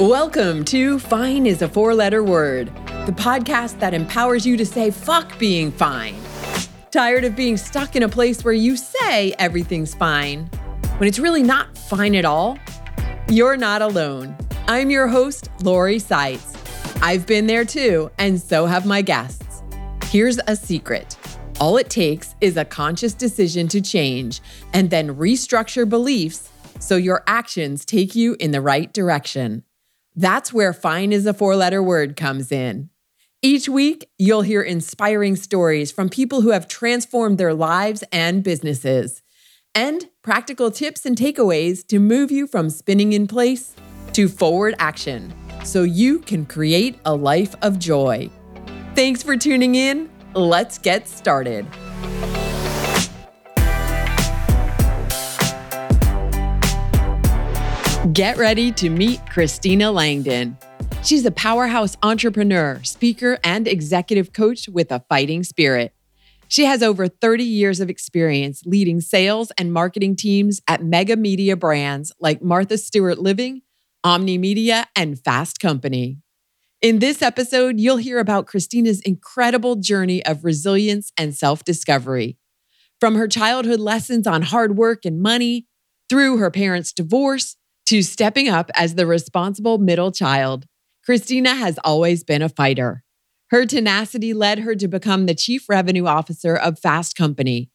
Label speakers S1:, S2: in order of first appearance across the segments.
S1: Welcome to Fine is a Four Letter Word, the podcast that empowers you to say fuck being fine. Tired of being stuck in a place where you say everything's fine when it's really not fine at all? You're not alone. I'm your host, Lori Saitz. I've been there too, and so have my guests. Here's a secret all it takes is a conscious decision to change and then restructure beliefs so your actions take you in the right direction. That's where fine is a four letter word comes in. Each week, you'll hear inspiring stories from people who have transformed their lives and businesses, and practical tips and takeaways to move you from spinning in place to forward action so you can create a life of joy. Thanks for tuning in. Let's get started. Get ready to meet Christina Langdon. She's a powerhouse entrepreneur, speaker, and executive coach with a fighting spirit. She has over 30 years of experience leading sales and marketing teams at mega media brands like Martha Stewart Living, Omnimedia, and Fast Company. In this episode, you'll hear about Christina's incredible journey of resilience and self discovery. From her childhood lessons on hard work and money, through her parents' divorce, to stepping up as the responsible middle child, Christina has always been a fighter. Her tenacity led her to become the chief revenue officer of Fast Company.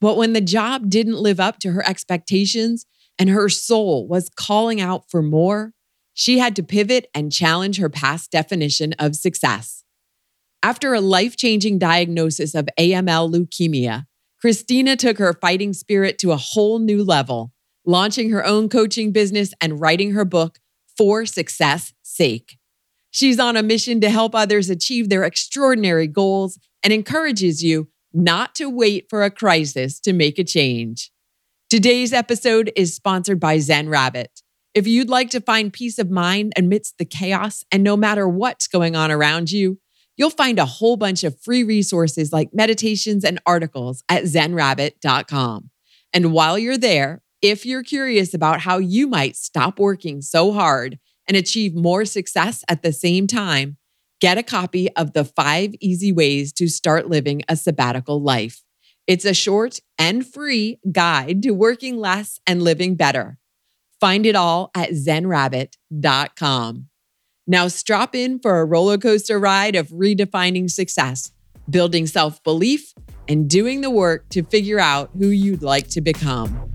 S1: But when the job didn't live up to her expectations and her soul was calling out for more, she had to pivot and challenge her past definition of success. After a life changing diagnosis of AML leukemia, Christina took her fighting spirit to a whole new level, launching her own coaching business and writing her book, For Success Sake. She's on a mission to help others achieve their extraordinary goals and encourages you not to wait for a crisis to make a change. Today's episode is sponsored by Zen Rabbit. If you'd like to find peace of mind amidst the chaos and no matter what's going on around you, you'll find a whole bunch of free resources like meditations and articles at zenrabbit.com. And while you're there, if you're curious about how you might stop working so hard and achieve more success at the same time, get a copy of the five easy ways to start living a sabbatical life. It's a short and free guide to working less and living better. Find it all at zenrabbit.com. Now strap in for a roller coaster ride of redefining success, building self belief, and doing the work to figure out who you'd like to become.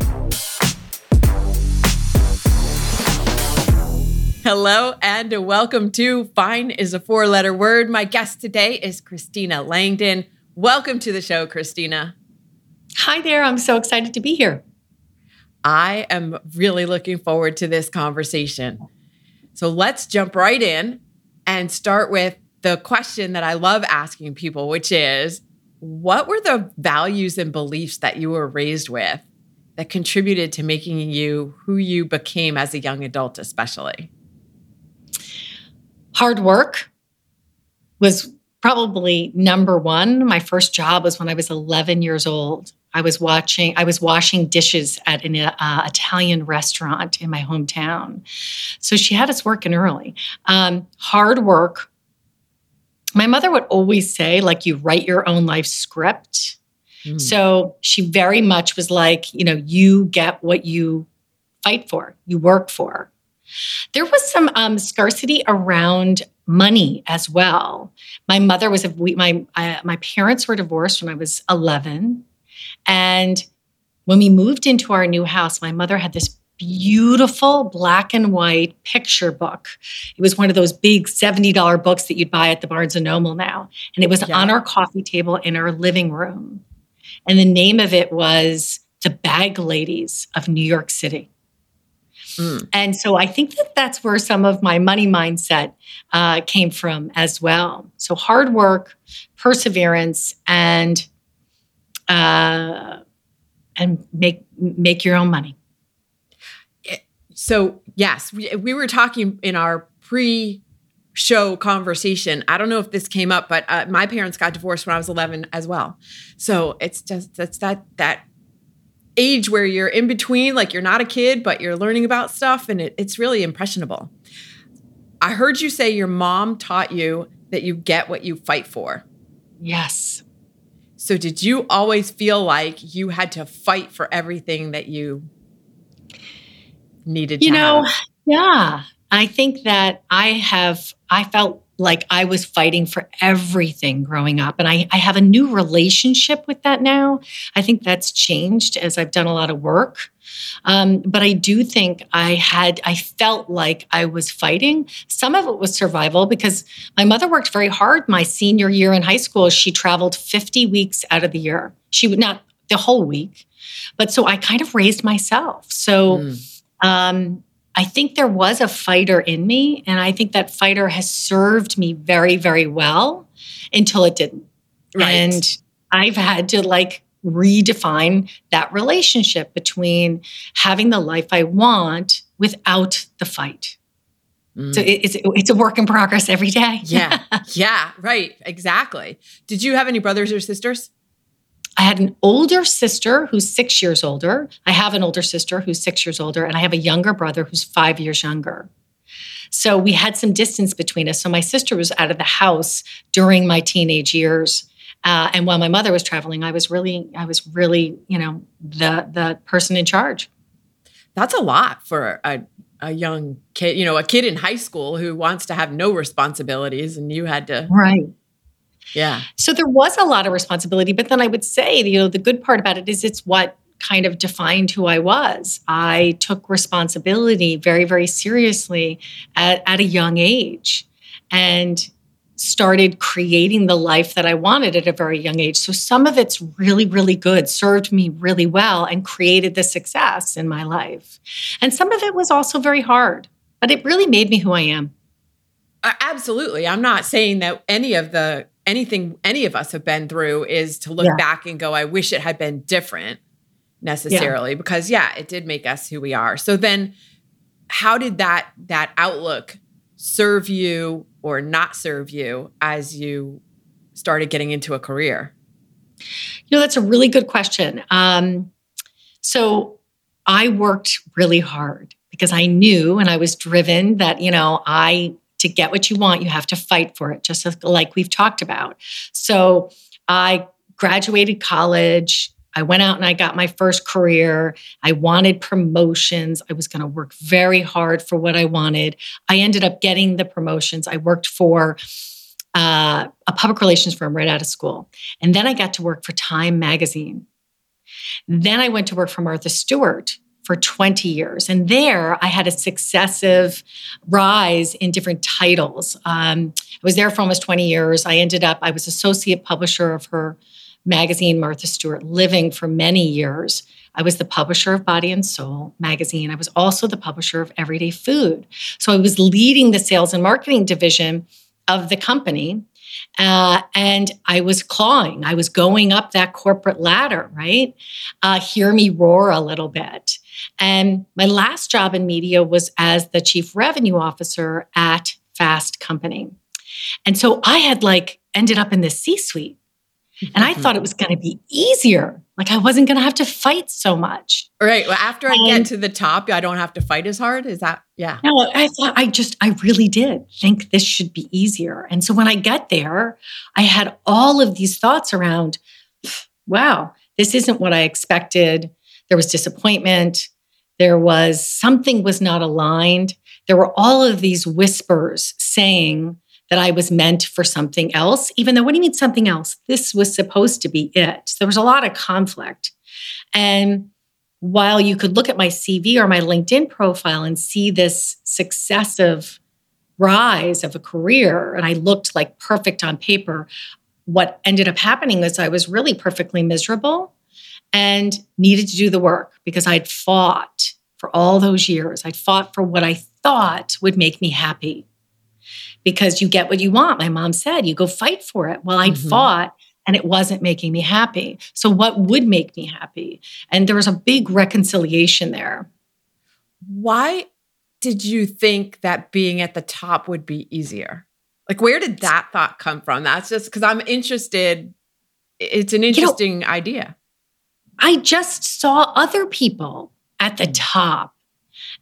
S1: Hello and welcome to Fine is a four letter word. My guest today is Christina Langdon. Welcome to the show, Christina.
S2: Hi there. I'm so excited to be here.
S1: I am really looking forward to this conversation. So let's jump right in and start with the question that I love asking people, which is what were the values and beliefs that you were raised with that contributed to making you who you became as a young adult, especially?
S2: Hard work was probably number one. My first job was when I was 11 years old. I was watching, I was washing dishes at an uh, Italian restaurant in my hometown. So she had us working early. Um, hard work. My mother would always say, like, you write your own life script. Mm. So she very much was like, you know, you get what you fight for, you work for. There was some um, scarcity around money as well. My mother was a my uh, my parents were divorced when I was 11 and when we moved into our new house, my mother had this beautiful black and white picture book. It was one of those big $70 books that you'd buy at the Barnes and Noble now. And it was yeah. on our coffee table in our living room. And the name of it was The Bag Ladies of New York City. Mm. And so I think that that's where some of my money mindset uh, came from as well. So hard work, perseverance, and uh, and make make your own money.
S1: So yes, we, we were talking in our pre show conversation. I don't know if this came up, but uh, my parents got divorced when I was 11 as well. So it's just that's that that age where you're in between, like you're not a kid, but you're learning about stuff, and it, it's really impressionable. I heard you say your mom taught you that you get what you fight for.
S2: Yes.
S1: So did you always feel like you had to fight for everything that you needed
S2: you know,
S1: have?
S2: yeah. I think that I have I felt like I was fighting for everything growing up. And I, I have a new relationship with that now. I think that's changed as I've done a lot of work. Um, but I do think I had, I felt like I was fighting. Some of it was survival because my mother worked very hard my senior year in high school. She traveled 50 weeks out of the year. She would not the whole week. But so I kind of raised myself. So, mm. um, I think there was a fighter in me, and I think that fighter has served me very, very well until it didn't. Right. And I've had to like redefine that relationship between having the life I want without the fight. Mm. So it's it's a work in progress every day.
S1: yeah. Yeah, right. Exactly. Did you have any brothers or sisters?
S2: I had an older sister who's six years older. I have an older sister who's six years older, and I have a younger brother who's five years younger. So we had some distance between us. So my sister was out of the house during my teenage years. Uh, and while my mother was traveling, I was really, I was really, you know, the the person in charge.
S1: That's a lot for a, a young kid, you know, a kid in high school who wants to have no responsibilities, and you had to
S2: right
S1: yeah.
S2: So there was a lot of responsibility, but then I would say, you know, the good part about it is it's what kind of defined who I was. I took responsibility very, very seriously at, at a young age and started creating the life that I wanted at a very young age. So some of it's really, really good, served me really well, and created the success in my life. And some of it was also very hard, but it really made me who I am.
S1: Absolutely. I'm not saying that any of the anything any of us have been through is to look yeah. back and go, I wish it had been different necessarily yeah. because yeah, it did make us who we are. So then how did that that outlook serve you or not serve you as you started getting into a career?
S2: You know, that's a really good question. Um, so I worked really hard because I knew and I was driven that, you know, I to get what you want, you have to fight for it, just like we've talked about. So I graduated college. I went out and I got my first career. I wanted promotions. I was going to work very hard for what I wanted. I ended up getting the promotions. I worked for uh, a public relations firm right out of school. And then I got to work for Time Magazine. Then I went to work for Martha Stewart for 20 years. And there I had a successive rise in different titles. Um, I was there for almost 20 years. I ended up, I was associate publisher of her magazine, Martha Stewart Living, for many years. I was the publisher of Body and Soul magazine. I was also the publisher of Everyday Food. So I was leading the sales and marketing division of the company. Uh, and I was clawing. I was going up that corporate ladder, right? Uh, hear me roar a little bit. And my last job in media was as the chief revenue officer at Fast Company. And so I had like ended up in the C suite. And I mm-hmm. thought it was going to be easier. Like I wasn't going to have to fight so much.
S1: Right. Well, after I get to the top, I don't have to fight as hard. Is that, yeah.
S2: No, I thought I just, I really did think this should be easier. And so when I get there, I had all of these thoughts around, wow, this isn't what I expected. There was disappointment. There was something was not aligned. There were all of these whispers saying that I was meant for something else, even though, what do you mean something else? This was supposed to be it. There was a lot of conflict. And while you could look at my CV or my LinkedIn profile and see this successive rise of a career, and I looked like perfect on paper, what ended up happening was I was really perfectly miserable and needed to do the work because I'd fought for all those years. I'd fought for what I thought would make me happy because you get what you want. My mom said, you go fight for it. Well, I'd mm-hmm. fought and it wasn't making me happy. So, what would make me happy? And there was a big reconciliation there.
S1: Why did you think that being at the top would be easier? Like, where did that thought come from? That's just because I'm interested. It's an interesting you know, idea.
S2: I just saw other people at the top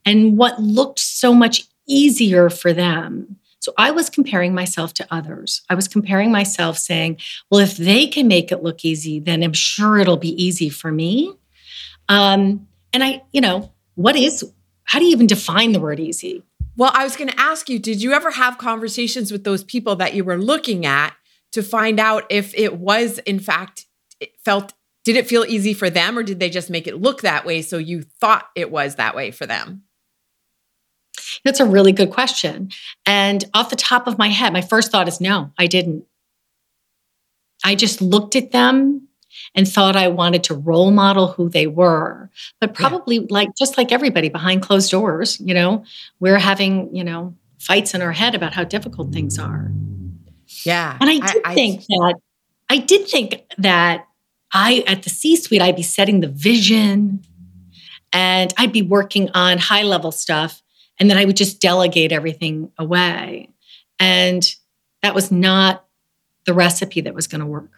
S2: and what looked so much easier for them. So I was comparing myself to others. I was comparing myself saying, well, if they can make it look easy, then I'm sure it'll be easy for me. Um, and I, you know, what is, how do you even define the word easy?
S1: Well, I was going to ask you, did you ever have conversations with those people that you were looking at to find out if it was, in fact, it felt, did it feel easy for them or did they just make it look that way? So you thought it was that way for them?
S2: That's a really good question. And off the top of my head, my first thought is no, I didn't. I just looked at them and thought I wanted to role model who they were. But probably yeah. like just like everybody behind closed doors, you know, we're having, you know, fights in our head about how difficult things are.
S1: Yeah.
S2: And I did I, think I, that I did think that I at the C-suite I'd be setting the vision and I'd be working on high level stuff and then I would just delegate everything away. And that was not the recipe that was going to work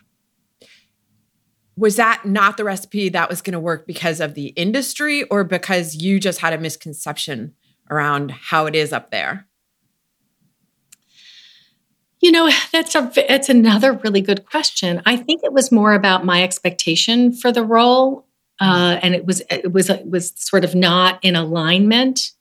S1: was that not the recipe that was going to work because of the industry or because you just had a misconception around how it is up there?
S2: You know, that's a that's another really good question. I think it was more about my expectation for the role, uh, and it was it was it was sort of not in alignment.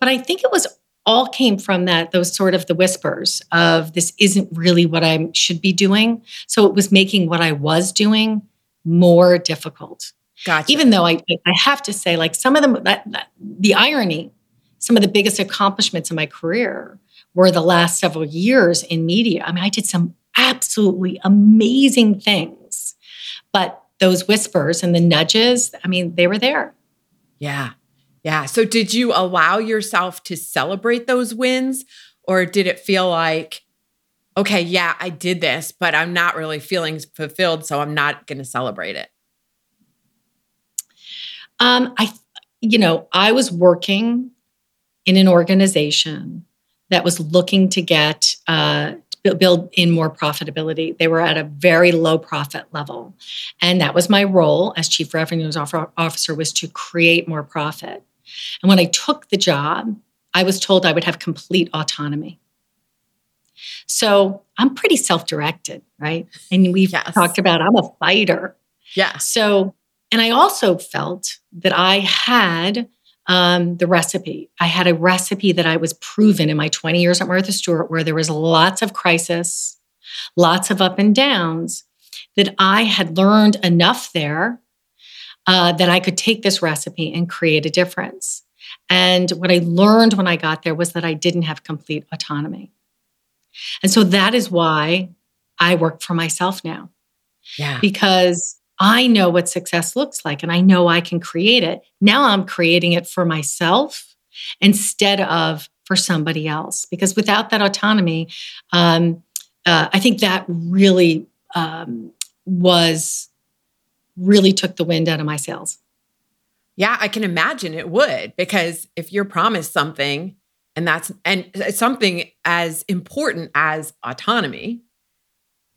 S2: But I think it was all came from that those sort of the whispers of this isn't really what I should be doing. So it was making what I was doing more difficult.
S1: Gotcha.
S2: Even though I, I have to say, like some of them, that, that, the irony, some of the biggest accomplishments in my career were the last several years in media. I mean, I did some absolutely amazing things, but those whispers and the nudges, I mean, they were there.
S1: Yeah. Yeah. So did you allow yourself to celebrate those wins or did it feel like, okay, yeah, I did this, but I'm not really feeling fulfilled, so I'm not going to celebrate it?
S2: Um, I, you know, I was working in an organization that was looking to get uh, build in more profitability. They were at a very low profit level, and that was my role as chief revenue officer was to create more profit. And when I took the job, I was told I would have complete autonomy. So I'm pretty self directed, right? And we've yes. talked about I'm a fighter.
S1: Yeah.
S2: So, and I also felt that I had um, the recipe. I had a recipe that I was proven in my 20 years at Martha Stewart, where there was lots of crisis, lots of up and downs, that I had learned enough there uh, that I could take this recipe and create a difference. And what I learned when I got there was that I didn't have complete autonomy. And so that is why I work for myself now.
S1: Yeah.
S2: Because I know what success looks like and I know I can create it. Now I'm creating it for myself instead of for somebody else. Because without that autonomy, um, uh, I think that really um, was really took the wind out of my sails.
S1: Yeah, I can imagine it would because if you're promised something and that's and something as important as autonomy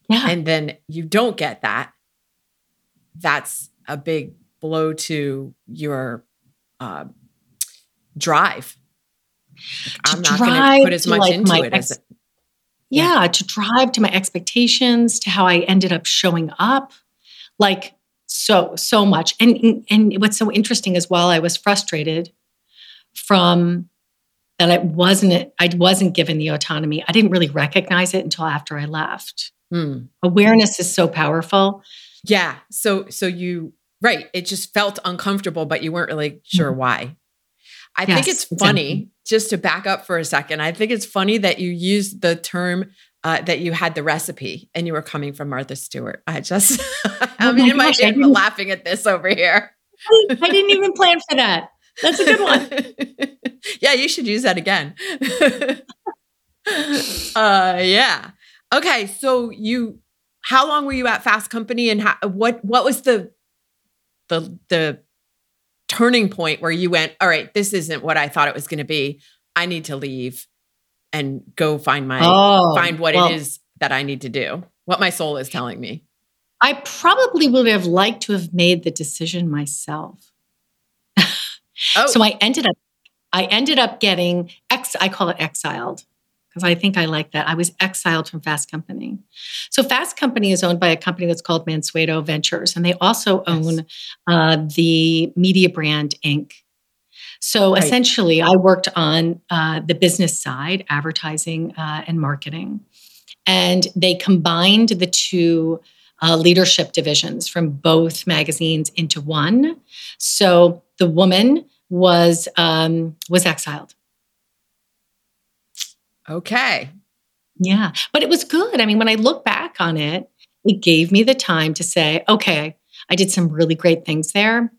S2: yeah
S1: and then you don't get that that's a big blow to your uh, drive
S2: to i'm not going to put as much like into it ex- as yeah, yeah to drive to my expectations to how i ended up showing up like so so much and and what's so interesting is while i was frustrated from that I wasn't I wasn't given the autonomy. I didn't really recognize it until after I left.
S1: Hmm.
S2: Awareness is so powerful.
S1: Yeah. So so you right, it just felt uncomfortable but you weren't really sure mm-hmm. why. I yes, think it's funny exactly. just to back up for a second. I think it's funny that you used the term uh, that you had the recipe and you were coming from Martha Stewart. I just, I oh mean, my gosh, I'm laughing at this over here.
S2: I didn't even plan for that. That's a good one.
S1: yeah, you should use that again. uh, yeah. Okay, so you, how long were you at Fast Company, and how, what what was the the the turning point where you went, all right, this isn't what I thought it was going to be. I need to leave and go find my oh, find what well, it is that I need to do. What my soul is telling me.
S2: I probably would have liked to have made the decision myself. Oh. So I ended up I ended up getting ex, I call it exiled because I think I like that. I was exiled from Fast Company. So Fast Company is owned by a company that's called Mansueto Ventures, and they also own uh, the Mediabrand Inc. So right. essentially, I worked on uh, the business side, advertising uh, and marketing, and they combined the two. Uh, leadership divisions from both magazines into one. So the woman was um, was exiled.
S1: Okay.
S2: Yeah, but it was good. I mean, when I look back on it, it gave me the time to say, okay, I did some really great things there.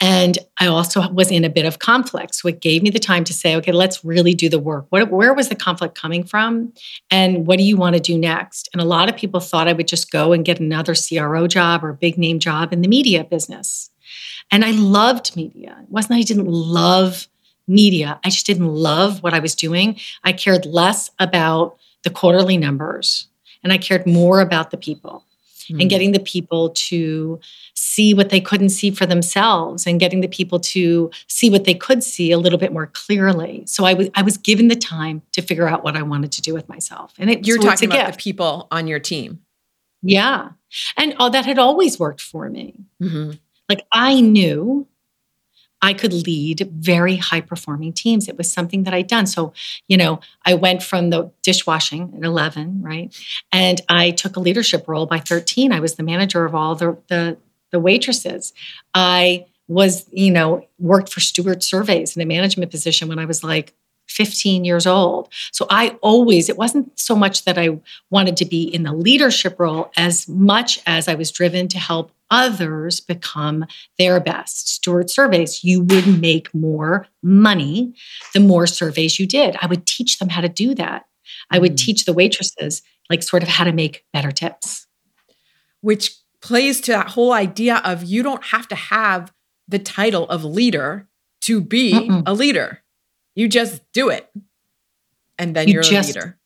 S2: And I also was in a bit of conflict. So it gave me the time to say, okay, let's really do the work. What, where was the conflict coming from? And what do you want to do next? And a lot of people thought I would just go and get another CRO job or a big name job in the media business. And I loved media. It wasn't I didn't love media. I just didn't love what I was doing. I cared less about the quarterly numbers and I cared more about the people mm. and getting the people to see what they couldn't see for themselves and getting the people to see what they could see a little bit more clearly. So I was I was given the time to figure out what I wanted to do with myself.
S1: And it, you're so talking about gift. the people on your team.
S2: Yeah. And all that had always worked for me. Mm-hmm. Like I knew I could lead very high performing teams. It was something that I'd done. So, you know, I went from the dishwashing at 11, right? And I took a leadership role by 13. I was the manager of all the, the, the waitresses. I was, you know, worked for Stewart Surveys in a management position when I was like 15 years old. So I always, it wasn't so much that I wanted to be in the leadership role as much as I was driven to help others become their best. Stewart surveys, you would make more money the more surveys you did. I would teach them how to do that. I would mm. teach the waitresses, like, sort of how to make better tips.
S1: Which plays to that whole idea of you don't have to have the title of leader to be Mm-mm. a leader. You just do it. And then you are a leader.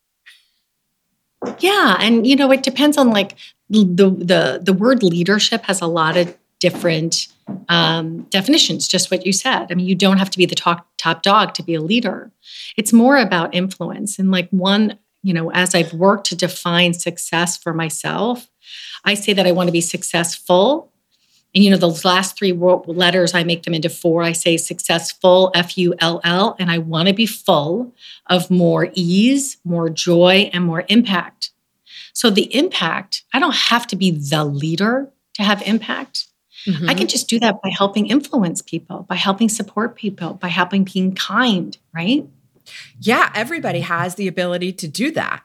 S2: Yeah. And you know, it depends on like the the the word leadership has a lot of different um, definitions just what you said i mean you don't have to be the top top dog to be a leader it's more about influence and like one you know as i've worked to define success for myself i say that i want to be successful and you know, those last three letters, I make them into four. I say successful, F U L L, and I want to be full of more ease, more joy, and more impact. So the impact, I don't have to be the leader to have impact. Mm-hmm. I can just do that by helping influence people, by helping support people, by helping being kind, right?
S1: Yeah, everybody has the ability to do that.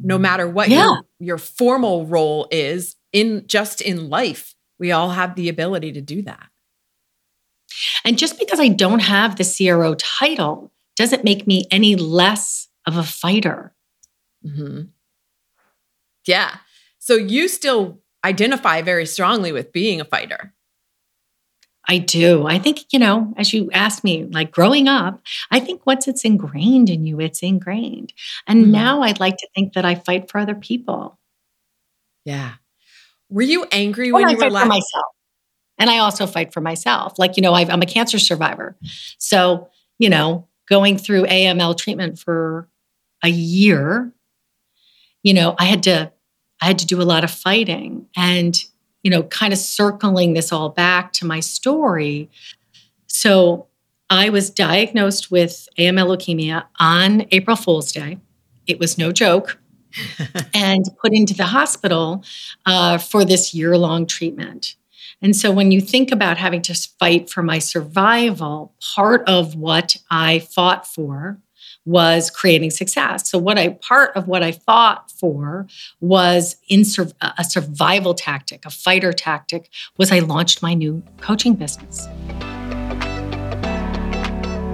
S1: No matter what yeah. your, your formal role is in just in life we all have the ability to do that.
S2: And just because I don't have the CRO title doesn't make me any less of a fighter.
S1: Mm-hmm. Yeah. So you still identify very strongly with being a fighter.
S2: I do. I think, you know, as you asked me, like growing up, I think once it's ingrained in you, it's ingrained. And mm-hmm. now I'd like to think that I fight for other people.
S1: Yeah. Were you angry oh, when, when you were
S2: left? myself? And I also fight for myself. Like, you know, i am a cancer survivor. So, you know, going through AML treatment for a year, you know, I had to, I had to do a lot of fighting and, you know, kind of circling this all back to my story. So I was diagnosed with AML leukemia on April Fool's Day. It was no joke. And put into the hospital uh, for this year long treatment. And so when you think about having to fight for my survival, part of what I fought for was creating success. So what I part of what I fought for was in sur- a survival tactic, a fighter tactic was I launched my new coaching business.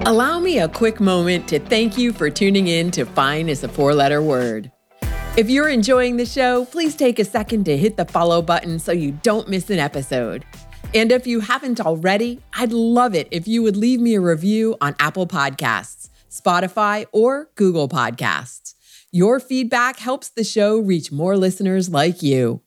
S1: Allow me a quick moment to thank you for tuning in to Fine is a four letter word. If you're enjoying the show, please take a second to hit the follow button so you don't miss an episode. And if you haven't already, I'd love it if you would leave me a review on Apple Podcasts, Spotify, or Google Podcasts. Your feedback helps the show reach more listeners like you.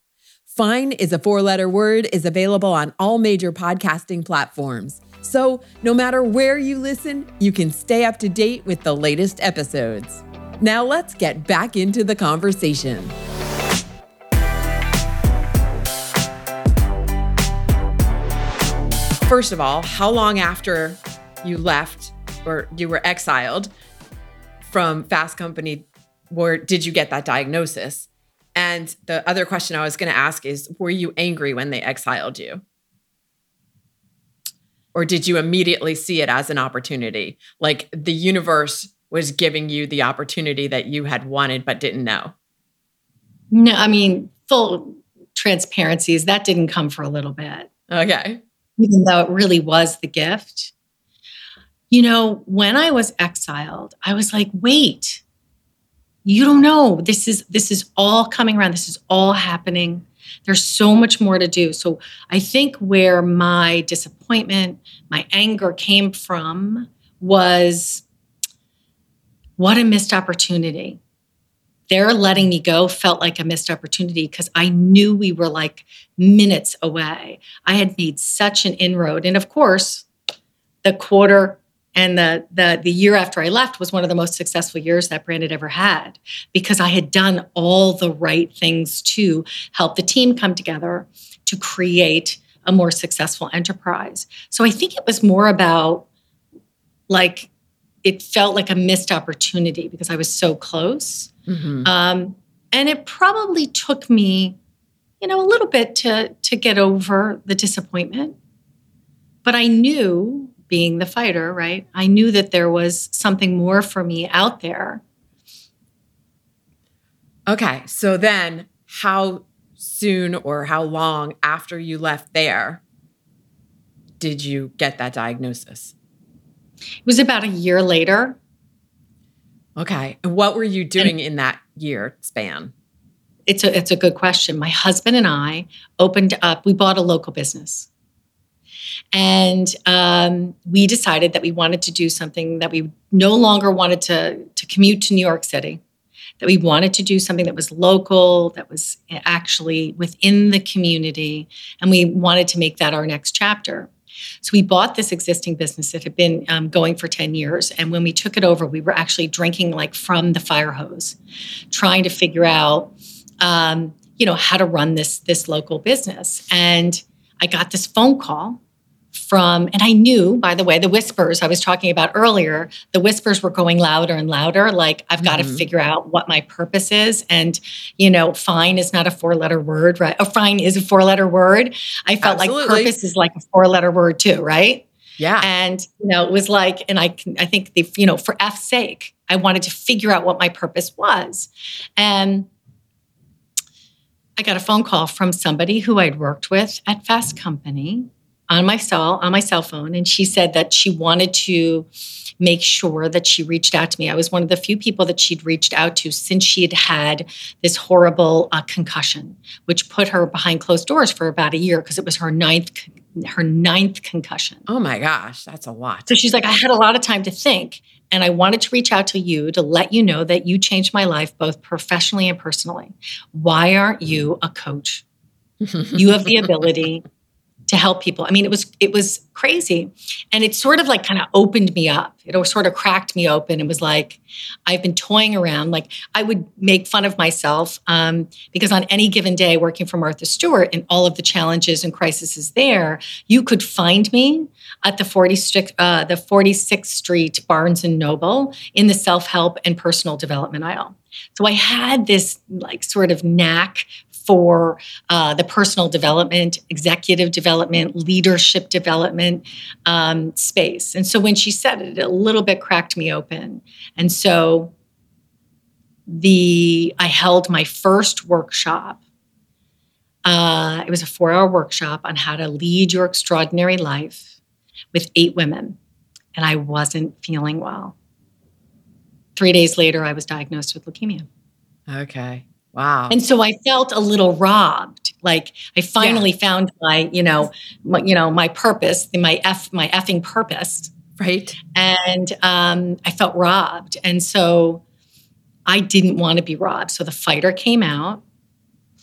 S1: Fine is a four letter word is available on all major podcasting platforms So, no matter where you listen, you can stay up to date with the latest episodes. Now, let's get back into the conversation. First of all, how long after you left or you were exiled from Fast Company where did you get that diagnosis? And the other question I was going to ask is were you angry when they exiled you? Or did you immediately see it as an opportunity? Like the universe was giving you the opportunity that you had wanted but didn't know?
S2: No, I mean, full transparency is that didn't come for a little bit.
S1: Okay.
S2: Even though it really was the gift. You know, when I was exiled, I was like, wait, you don't know. This is this is all coming around. This is all happening. There's so much more to do. So I think where my disappointment, my anger came from was what a missed opportunity. Their letting me go felt like a missed opportunity because I knew we were like minutes away. I had made such an inroad. And of course, the quarter and the, the the year after I left was one of the most successful years that brand had ever had because I had done all the right things to help the team come together to create a more successful enterprise. So I think it was more about like it felt like a missed opportunity because I was so close. Mm-hmm. Um, and it probably took me, you know, a little bit to to get over the disappointment. But I knew being the fighter, right? I knew that there was something more for me out there.
S1: Okay. So then, how soon or how long after you left there did you get that diagnosis?
S2: It was about a year later.
S1: Okay. And what were you doing and in that year span?
S2: It's a it's a good question. My husband and I opened up, we bought a local business. And um, we decided that we wanted to do something that we no longer wanted to, to commute to New York City, that we wanted to do something that was local, that was actually within the community. And we wanted to make that our next chapter. So we bought this existing business that had been um, going for 10 years. And when we took it over, we were actually drinking like from the fire hose, trying to figure out, um, you know, how to run this, this local business. And I got this phone call from, and I knew, by the way, the whispers I was talking about earlier, the whispers were going louder and louder. Like, I've got mm-hmm. to figure out what my purpose is. And, you know, fine is not a four letter word, right? Oh, fine is a four letter word. I felt Absolutely. like purpose is like a four letter word too, right?
S1: Yeah.
S2: And, you know, it was like, and I, I think, the, you know, for F's sake, I wanted to figure out what my purpose was. And, I got a phone call from somebody who I'd worked with at Fast Company on my cell on my cell phone and she said that she wanted to make sure that she reached out to me. I was one of the few people that she'd reached out to since she had had this horrible uh, concussion which put her behind closed doors for about a year because it was her ninth her ninth concussion.
S1: Oh my gosh that's a lot.
S2: So she's like i had a lot of time to think and i wanted to reach out to you to let you know that you changed my life both professionally and personally. Why aren't you a coach? You have the ability to help people. I mean, it was it was crazy, and it sort of like kind of opened me up. It sort of cracked me open. It was like I've been toying around. Like I would make fun of myself um, because on any given day, working for Martha Stewart and all of the challenges and crises there, you could find me at the 40 uh, the 46th Street Barnes and Noble in the self help and personal development aisle. So I had this like sort of knack for uh, the personal development, executive development, leadership development um, space. And so when she said it, it a little bit cracked me open. And so the I held my first workshop. Uh, it was a four-hour workshop on how to lead your extraordinary life with eight women, and I wasn't feeling well. Three days later, I was diagnosed with leukemia.
S1: Okay. Wow.
S2: And so I felt a little robbed. Like I finally yeah. found my, you know, my, you know, my purpose, my f my effing purpose.
S1: Right.
S2: And um, I felt robbed. And so I didn't want to be robbed. So the fighter came out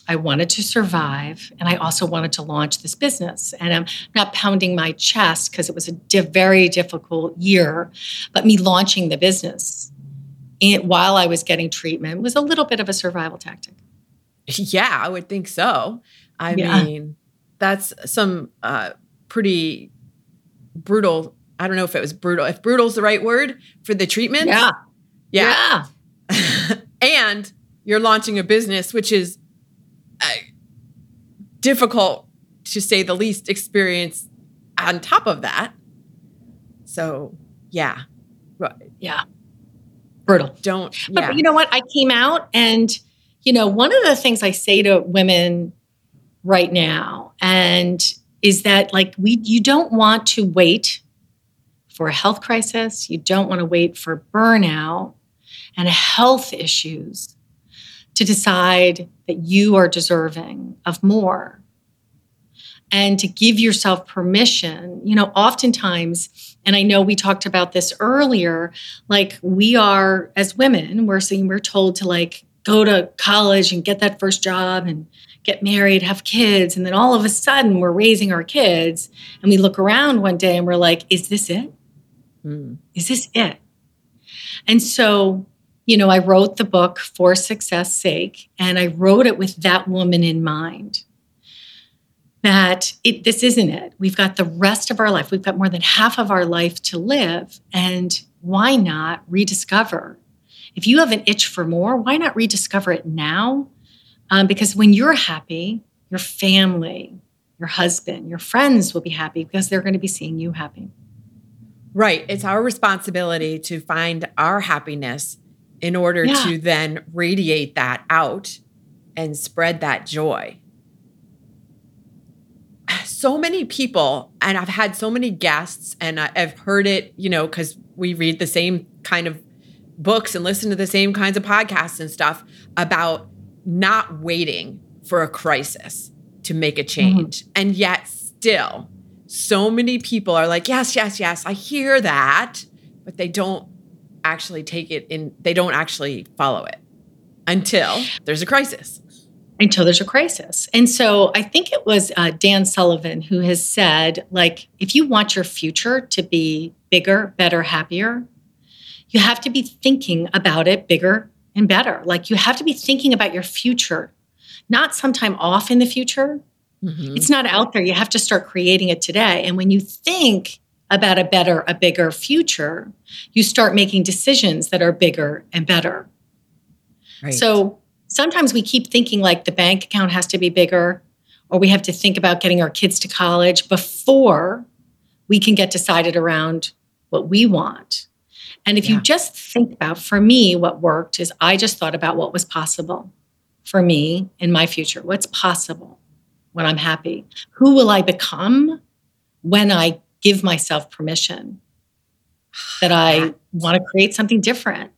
S2: I wanted to survive, and I also wanted to launch this business. And I'm not pounding my chest because it was a di- very difficult year, but me launching the business in, while I was getting treatment was a little bit of a survival tactic.
S1: Yeah, I would think so. I yeah. mean, that's some uh, pretty brutal. I don't know if it was brutal. If brutal is the right word for the treatment.
S2: Yeah.
S1: Yeah. yeah. and you're launching a business, which is uh, difficult to say the least experience on top of that. So, yeah.
S2: Yeah. Brutal.
S1: Don't. Yeah.
S2: But you know what? I came out and, you know, one of the things I say to women right now and is that like we you don't want to wait for a health crisis, you don't want to wait for burnout and health issues to decide that you are deserving of more and to give yourself permission. You know, oftentimes, and I know we talked about this earlier, like we are as women, we're saying we're told to like go to college and get that first job and get married, have kids, and then all of a sudden we're raising our kids and we look around one day and we're like, is this it? Mm. Is this it? And so, you know, I wrote the book for success sake, and I wrote it with that woman in mind. That it, this isn't it. We've got the rest of our life. We've got more than half of our life to live. And why not rediscover? If you have an itch for more, why not rediscover it now um, because when you're happy, your family, your husband, your friends will be happy because they're going to be seeing you happy.
S1: Right. It's our responsibility to find our happiness in order yeah. to then radiate that out and spread that joy. So many people, and I've had so many guests, and I've heard it, you know, because we read the same kind of books and listen to the same kinds of podcasts and stuff about not waiting for a crisis to make a change. Mm-hmm. And yet, still, so many people are like, yes, yes, yes, I hear that, but they don't actually take it in, they don't actually follow it until there's a crisis.
S2: Until there's a crisis. And so I think it was uh, Dan Sullivan who has said, like, if you want your future to be bigger, better, happier, you have to be thinking about it bigger, and better. Like you have to be thinking about your future, not sometime off in the future. Mm-hmm. It's not out there. You have to start creating it today. And when you think about a better, a bigger future, you start making decisions that are bigger and better. Right. So sometimes we keep thinking like the bank account has to be bigger, or we have to think about getting our kids to college before we can get decided around what we want. And if yeah. you just think about, for me, what worked is I just thought about what was possible for me in my future. What's possible when I'm happy? Who will I become when I give myself permission that I want to create something different?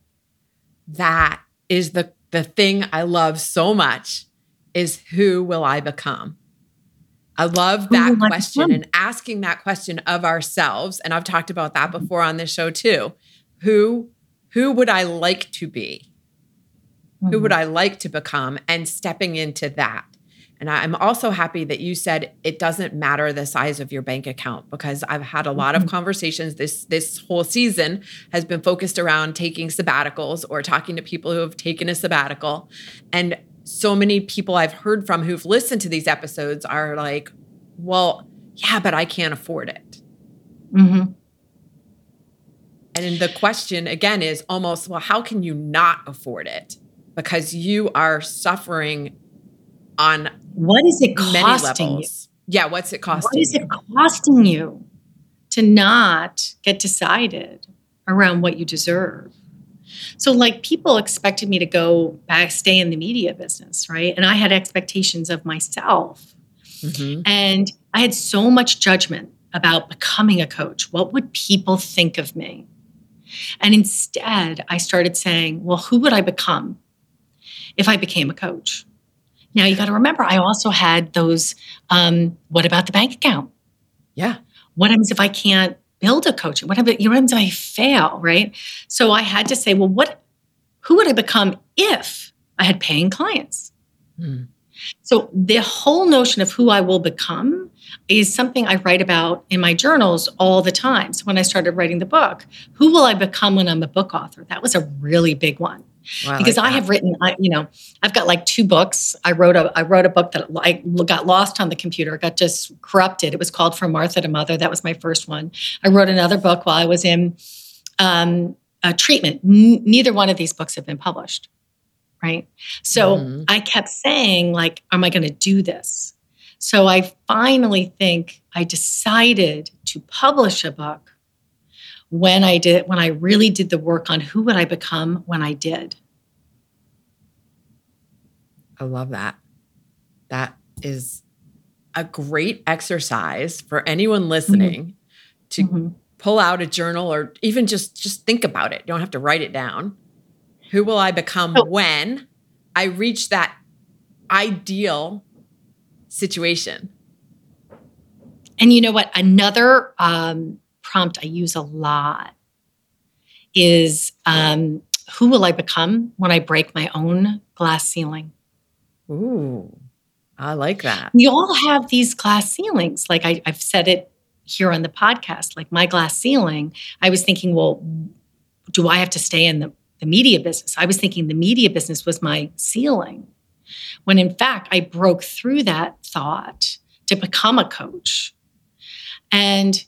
S1: That is the the thing I love so much is who will I become? I love that question and asking that question of ourselves. And I've talked about that before on this show too who who would I like to be? Who would mm-hmm. I like to become? And stepping into that. And I'm also happy that you said it doesn't matter the size of your bank account because I've had a lot mm-hmm. of conversations this this whole season has been focused around taking sabbaticals or talking to people who have taken a sabbatical. And so many people I've heard from who've listened to these episodes are like, "Well, yeah, but I can't afford it." Mm-hmm. And the question again is almost, well, how can you not afford it? Because you are suffering on
S2: what is it costing you?
S1: Yeah, what's it costing?
S2: What is it costing you to not get decided around what you deserve? So, like, people expected me to go back, stay in the media business, right? And I had expectations of myself. Mm-hmm. And I had so much judgment about becoming a coach. What would people think of me? And instead, I started saying, well, who would I become if I became a coach? Now, you got to remember, I also had those um, what about the bank account?
S1: Yeah.
S2: What happens if I can't build a coach? What happens, what happens if I fail, right? So I had to say, well, what, who would I become if I had paying clients? Hmm. So the whole notion of who I will become is something I write about in my journals all the time. So when I started writing the book, who will I become when I'm a book author? That was a really big one. Because I, like I have written, I, you know, I've got like two books. I wrote a, I wrote a book that I got lost on the computer, got just corrupted. It was called From Martha to Mother. That was my first one. I wrote another book while I was in um, treatment. N- neither one of these books have been published, right? So mm-hmm. I kept saying, like, am I going to do this? So I finally think I decided to publish a book when I did when I really did the work on who would I become when I did.
S1: I love that. That is a great exercise for anyone listening mm-hmm. to mm-hmm. pull out a journal or even just just think about it. You don't have to write it down. Who will I become oh. when I reach that ideal situation.
S2: And you know what? Another um, prompt I use a lot is um, who will I become when I break my own glass ceiling?
S1: Ooh, I like that.
S2: We all have these glass ceilings. Like I, I've said it here on the podcast, like my glass ceiling. I was thinking, well, do I have to stay in the, the media business? I was thinking the media business was my ceiling. When in fact, I broke through that thought to become a coach. And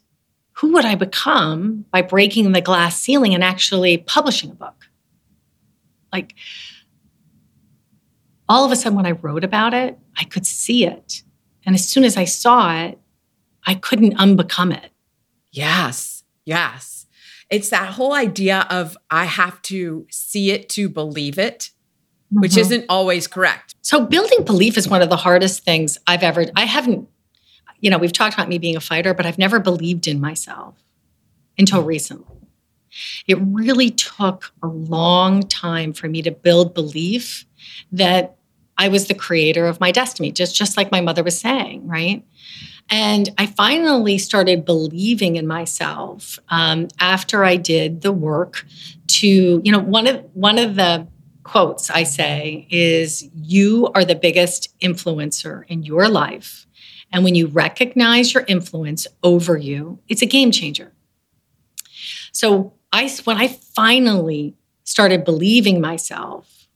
S2: who would I become by breaking the glass ceiling and actually publishing a book? Like, all of a sudden, when I wrote about it, I could see it. And as soon as I saw it, I couldn't unbecome it.
S1: Yes, yes. It's that whole idea of I have to see it to believe it mm-hmm. which isn't always correct.
S2: So building belief is one of the hardest things I've ever I haven't you know, we've talked about me being a fighter, but I've never believed in myself until mm. recently. It really took a long time for me to build belief that I was the creator of my destiny, just just like my mother was saying, right? And I finally started believing in myself um, after I did the work to, you know, one of one of the quotes I say is you are the biggest influencer in your life. And when you recognize your influence over you, it's a game changer. So I when I finally started believing myself,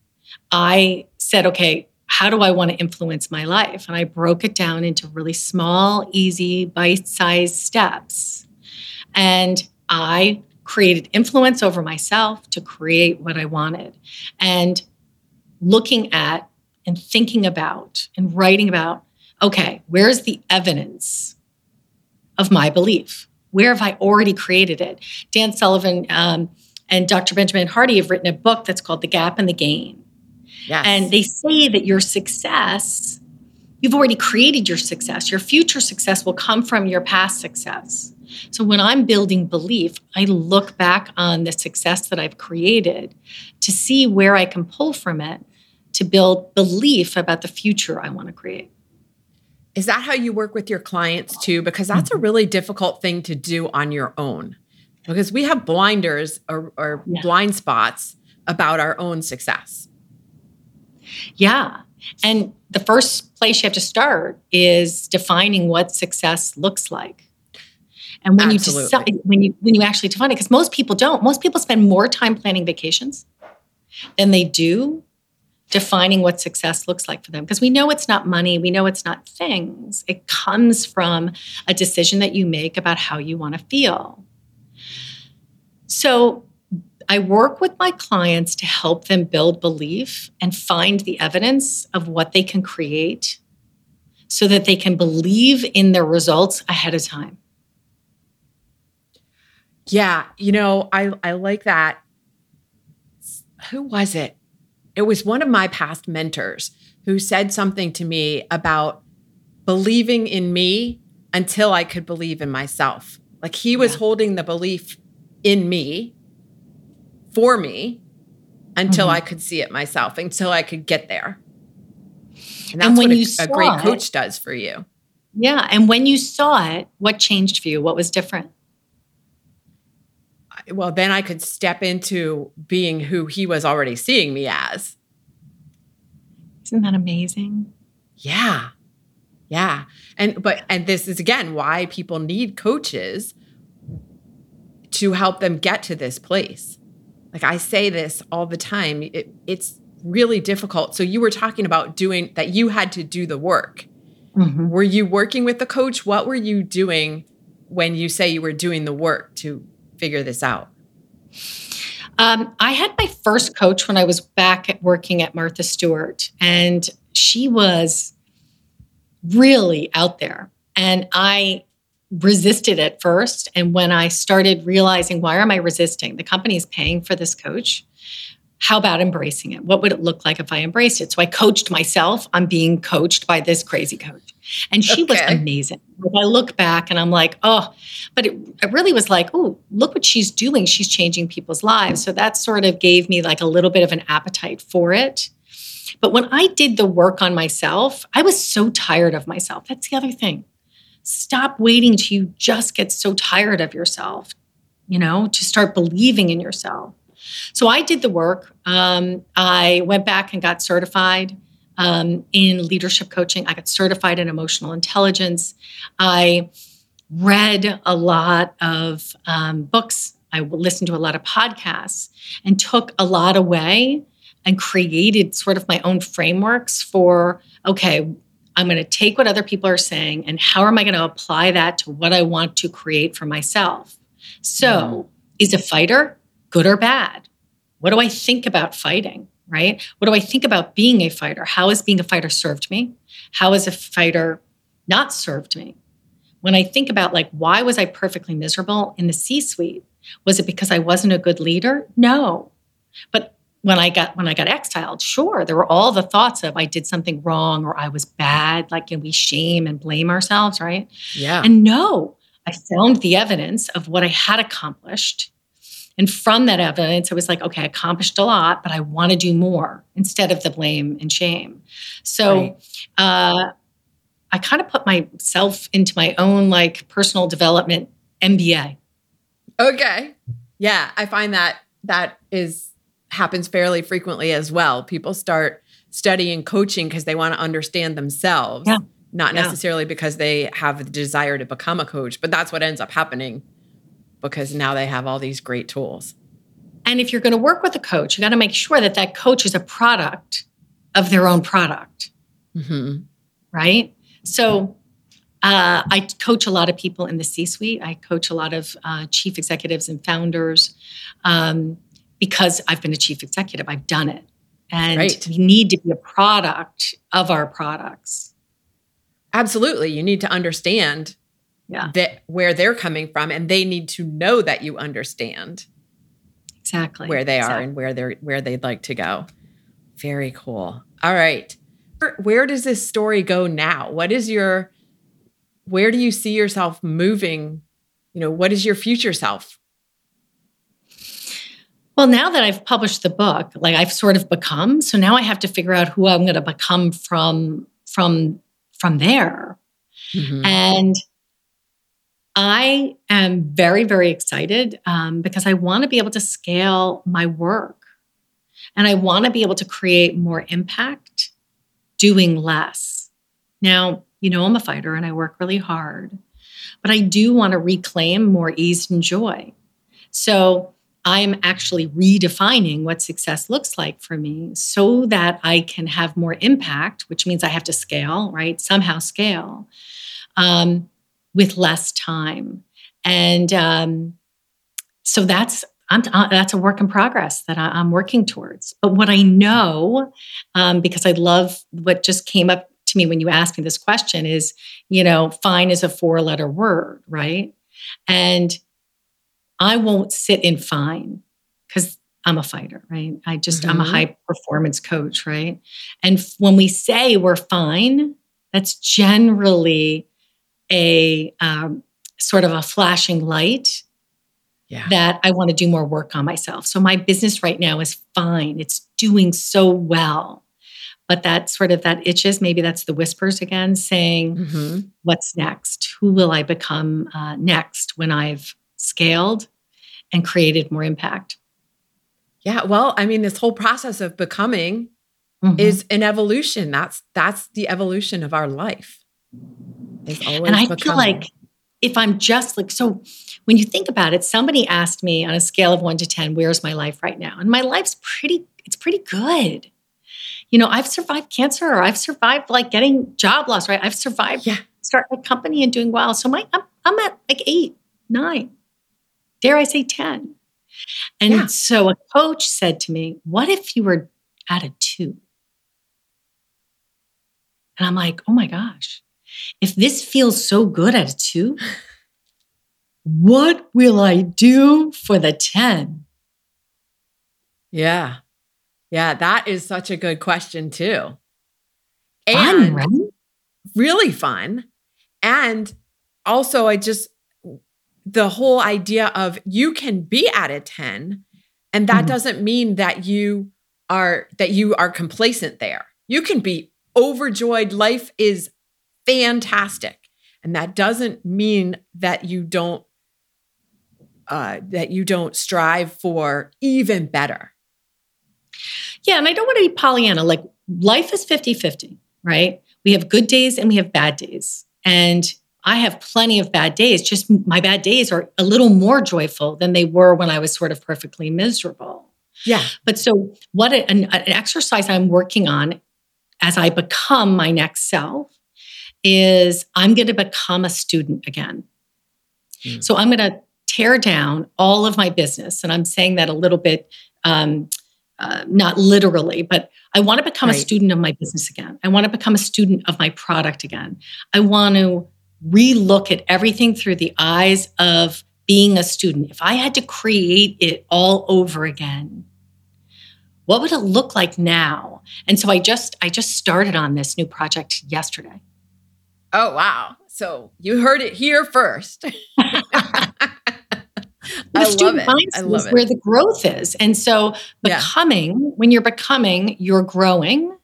S2: I said, okay, how do I want to influence my life? And I broke it down into really small, easy, bite-sized steps. And I created influence over myself to create what I wanted. And looking at and thinking about and writing about okay, where's the evidence of my belief? Where have I already created it? Dan Sullivan um, and Dr. Benjamin Hardy have written a book that's called The Gap and the Gain. Yes. And they say that your success, you've already created your success. Your future success will come from your past success. So when I'm building belief, I look back on the success that I've created to see where I can pull from it to build belief about the future I want to create.
S1: Is that how you work with your clients too? Because that's a mm-hmm. really difficult thing to do on your own. Because we have blinders or, or yeah. blind spots about our own success.
S2: Yeah. And the first place you have to start is defining what success looks like. And when Absolutely. you decide, when you when you actually define it, because most people don't. Most people spend more time planning vacations than they do defining what success looks like for them. Because we know it's not money, we know it's not things. It comes from a decision that you make about how you want to feel. So I work with my clients to help them build belief and find the evidence of what they can create so that they can believe in their results ahead of time.
S1: Yeah, you know, I I like that. Who was it? It was one of my past mentors who said something to me about believing in me until I could believe in myself. Like he was yeah. holding the belief in me for me until mm-hmm. I could see it myself, until I could get there. And that's and when what you a, a great coach it, does for you.
S2: Yeah. And when you saw it, what changed for you? What was different?
S1: Well, then I could step into being who he was already seeing me as.
S2: Isn't that amazing?
S1: Yeah. Yeah. And but and this is again why people need coaches to help them get to this place. Like I say this all the time. It, it's really difficult. So you were talking about doing that you had to do the work. Mm-hmm. Were you working with the coach? What were you doing when you say you were doing the work to figure this out?
S2: Um, I had my first coach when I was back at working at Martha Stewart, and she was really out there. And I resisted at first. And when I started realizing, why am I resisting? The company is paying for this coach. How about embracing it? What would it look like if I embraced it? So I coached myself. I'm being coached by this crazy coach. And she okay. was amazing. I look back and I'm like, oh, but it, it really was like, oh, look what she's doing. She's changing people's lives. So that sort of gave me like a little bit of an appetite for it. But when I did the work on myself, I was so tired of myself. That's the other thing. Stop waiting till you just get so tired of yourself, you know, to start believing in yourself. So I did the work. Um, I went back and got certified um, in leadership coaching. I got certified in emotional intelligence. I read a lot of um, books. I listened to a lot of podcasts and took a lot away and created sort of my own frameworks for okay, I'm going to take what other people are saying and how am I going to apply that to what I want to create for myself? So, mm. is a fighter good or bad? What do I think about fighting? Right? What do I think about being a fighter? How has being a fighter served me? How has a fighter not served me? When I think about like, why was I perfectly miserable in the C suite? Was it because I wasn't a good leader? No. But when I got when I got exiled, sure, there were all the thoughts of I did something wrong or I was bad, like and we shame and blame ourselves, right?
S1: Yeah.
S2: And no, I found the evidence of what I had accomplished. And from that evidence, I was like, okay, I accomplished a lot, but I want to do more instead of the blame and shame. So right. uh, I kind of put myself into my own like personal development MBA.
S1: Okay. Yeah, I find that that is happens fairly frequently as well. People start studying coaching because they want to understand themselves, yeah. not yeah. necessarily because they have the desire to become a coach, but that's what ends up happening because now they have all these great tools.
S2: And if you're going to work with a coach, you got to make sure that that coach is a product of their own product. Mm-hmm. Right? So, uh, I coach a lot of people in the C suite. I coach a lot of uh, chief executives and founders. Um, because I've been a chief executive, I've done it. And right. we need to be a product of our products.
S1: Absolutely. You need to understand yeah. that where they're coming from and they need to know that you understand
S2: exactly
S1: where they
S2: exactly.
S1: are and where they're where they'd like to go. Very cool. All right. Where does this story go now? What is your where do you see yourself moving? You know, what is your future self
S2: well, now that I've published the book, like I've sort of become, so now I have to figure out who I'm going to become from from from there. Mm-hmm. And I am very, very excited um, because I want to be able to scale my work and I want to be able to create more impact doing less. Now, you know, I'm a fighter and I work really hard, but I do want to reclaim more ease and joy. So I'm actually redefining what success looks like for me so that I can have more impact, which means I have to scale, right? Somehow scale um, with less time. And um, so that's I'm, uh, that's a work in progress that I, am working towards. But what I know, um, because I love what just came up to me when you asked me this question, is you know, fine is a four letter word, right? And I won't sit in fine because I'm a fighter, right? I just, mm-hmm. I'm a mm-hmm. high performance coach, right? And when we say we're fine, that's generally a um, sort of a flashing light yeah. that I want to do more work on myself. So my business right now is fine. It's doing so well. But that sort of that itches, maybe that's the whispers again saying, mm-hmm. what's next? Who will I become uh, next when I've scaled and created more impact.
S1: Yeah, well, I mean, this whole process of becoming mm-hmm. is an evolution. That's that's the evolution of our life.
S2: And I feel like if I'm just like so when you think about it, somebody asked me on a scale of one to 10, where's my life right now? And my life's pretty, it's pretty good. You know, I've survived cancer, or I've survived like getting job loss, right? I've survived yeah. starting a company and doing well. So my I'm, I'm at like eight, nine, dare I say 10. And yeah. so a coach said to me, What if you were at a two? And I'm like, Oh my gosh, if this feels so good at a two, what will I do for the 10?
S1: Yeah. Yeah, that is such a good question, too.
S2: Fun, and right?
S1: Really fun. And also, I just, the whole idea of you can be at a 10, and that mm-hmm. doesn't mean that you are that you are complacent there. You can be overjoyed. Life is fantastic. And that doesn't mean that you don't uh, that you don't strive for even better.
S2: Yeah, and I don't want to be Pollyanna. Like life is 50-50, right? We have good days and we have bad days. And I have plenty of bad days. Just my bad days are a little more joyful than they were when I was sort of perfectly miserable.
S1: Yeah.
S2: But so, what an, an exercise I'm working on as I become my next self is I'm going to become a student again. Mm. So, I'm going to tear down all of my business. And I'm saying that a little bit, um, uh, not literally, but I want to become right. a student of my business again. I want to become a student of my product again. I want to relook at everything through the eyes of being a student. If I had to create it all over again, what would it look like now? And so I just I just started on this new project yesterday.
S1: Oh wow. So you heard it here first.
S2: the student mindset is where the growth is. And so becoming, yeah. when you're becoming, you're growing.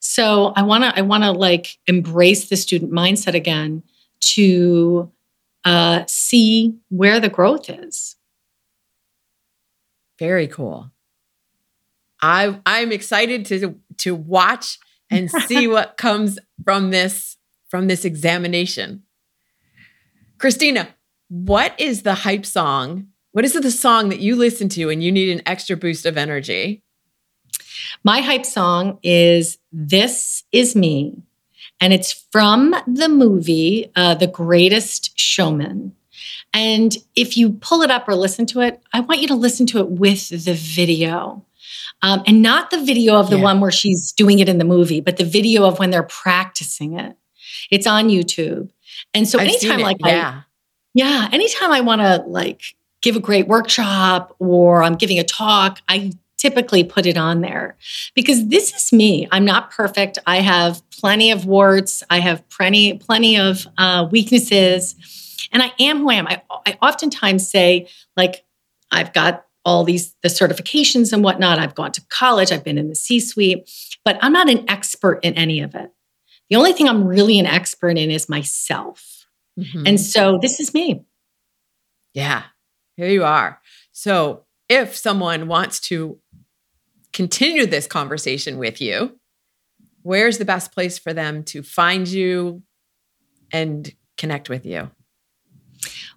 S2: So I want to I want to like embrace the student mindset again to uh, see where the growth is.
S1: Very cool. I I'm excited to to watch and see what comes from this from this examination. Christina, what is the hype song? What is the song that you listen to and you need an extra boost of energy?
S2: My hype song is This Is Me, and it's from the movie uh, The Greatest Showman. And if you pull it up or listen to it, I want you to listen to it with the video. Um, and not the video of the yeah. one where she's doing it in the movie, but the video of when they're practicing it. It's on YouTube. And so
S1: I've
S2: anytime like
S1: yeah.
S2: I, yeah, anytime I want to like give a great workshop or I'm giving a talk, I typically put it on there because this is me. I'm not perfect. I have plenty of warts. I have plenty plenty of uh, weaknesses, and I am who I am. I, I oftentimes say like I've got all these the certifications and whatnot. I've gone to college. I've been in the C-suite, but I'm not an expert in any of it. The only thing I'm really an expert in is myself. Mm-hmm. And so this is me.
S1: Yeah, here you are. So if someone wants to continue this conversation with you, where's the best place for them to find you and connect with you?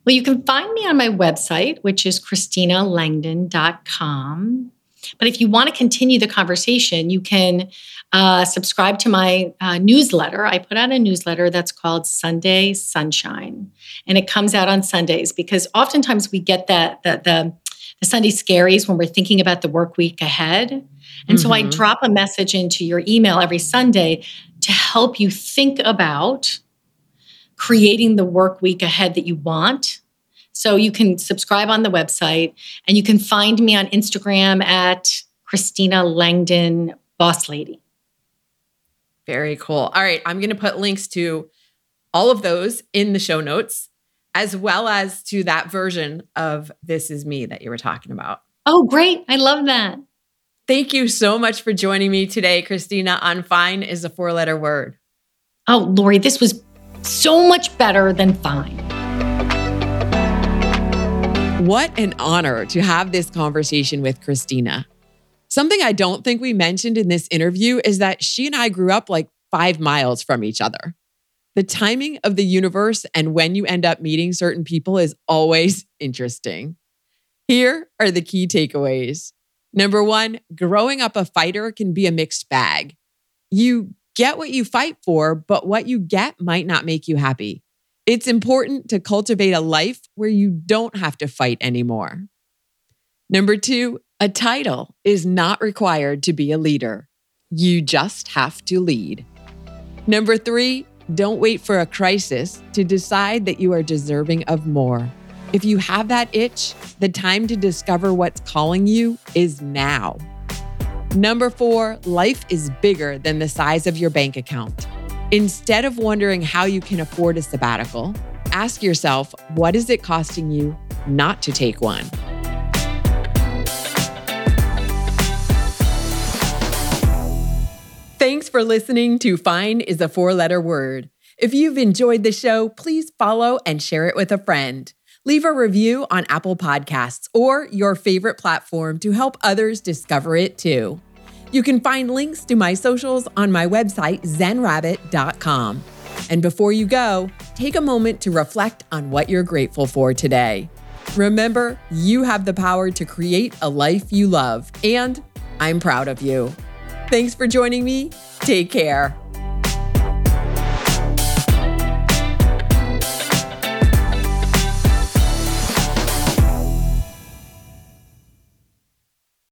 S2: Well, you can find me on my website, which is christinalangdon.com. But if you want to continue the conversation, you can uh, subscribe to my uh, newsletter. I put out a newsletter that's called Sunday Sunshine, and it comes out on Sundays because oftentimes we get that the, the the Sunday scaries when we're thinking about the work week ahead. And mm-hmm. so I mm-hmm. drop a message into your email every Sunday to help you think about creating the work week ahead that you want so you can subscribe on the website and you can find me on Instagram at Christina Langdon Boss Lady.
S1: Very cool. All right. I'm going to put links to all of those in the show notes, as well as to that version of This Is Me that you were talking about.
S2: Oh, great. I love that.
S1: Thank you so much for joining me today, Christina, on Fine is a four letter word.
S2: Oh, Lori, this was so much better than fine.
S1: What an honor to have this conversation with Christina. Something I don't think we mentioned in this interview is that she and I grew up like five miles from each other. The timing of the universe and when you end up meeting certain people is always interesting. Here are the key takeaways. Number one, growing up a fighter can be a mixed bag. You get what you fight for, but what you get might not make you happy. It's important to cultivate a life where you don't have to fight anymore. Number two, a title is not required to be a leader. You just have to lead. Number three, don't wait for a crisis to decide that you are deserving of more. If you have that itch, the time to discover what's calling you is now. Number four, life is bigger than the size of your bank account. Instead of wondering how you can afford a sabbatical, ask yourself what is it costing you not to take one? Thanks for listening to Fine is a Four Letter Word. If you've enjoyed the show, please follow and share it with a friend. Leave a review on Apple Podcasts or your favorite platform to help others discover it too. You can find links to my socials on my website, zenrabbit.com. And before you go, take a moment to reflect on what you're grateful for today. Remember, you have the power to create a life you love, and I'm proud of you. Thanks for joining me. Take care.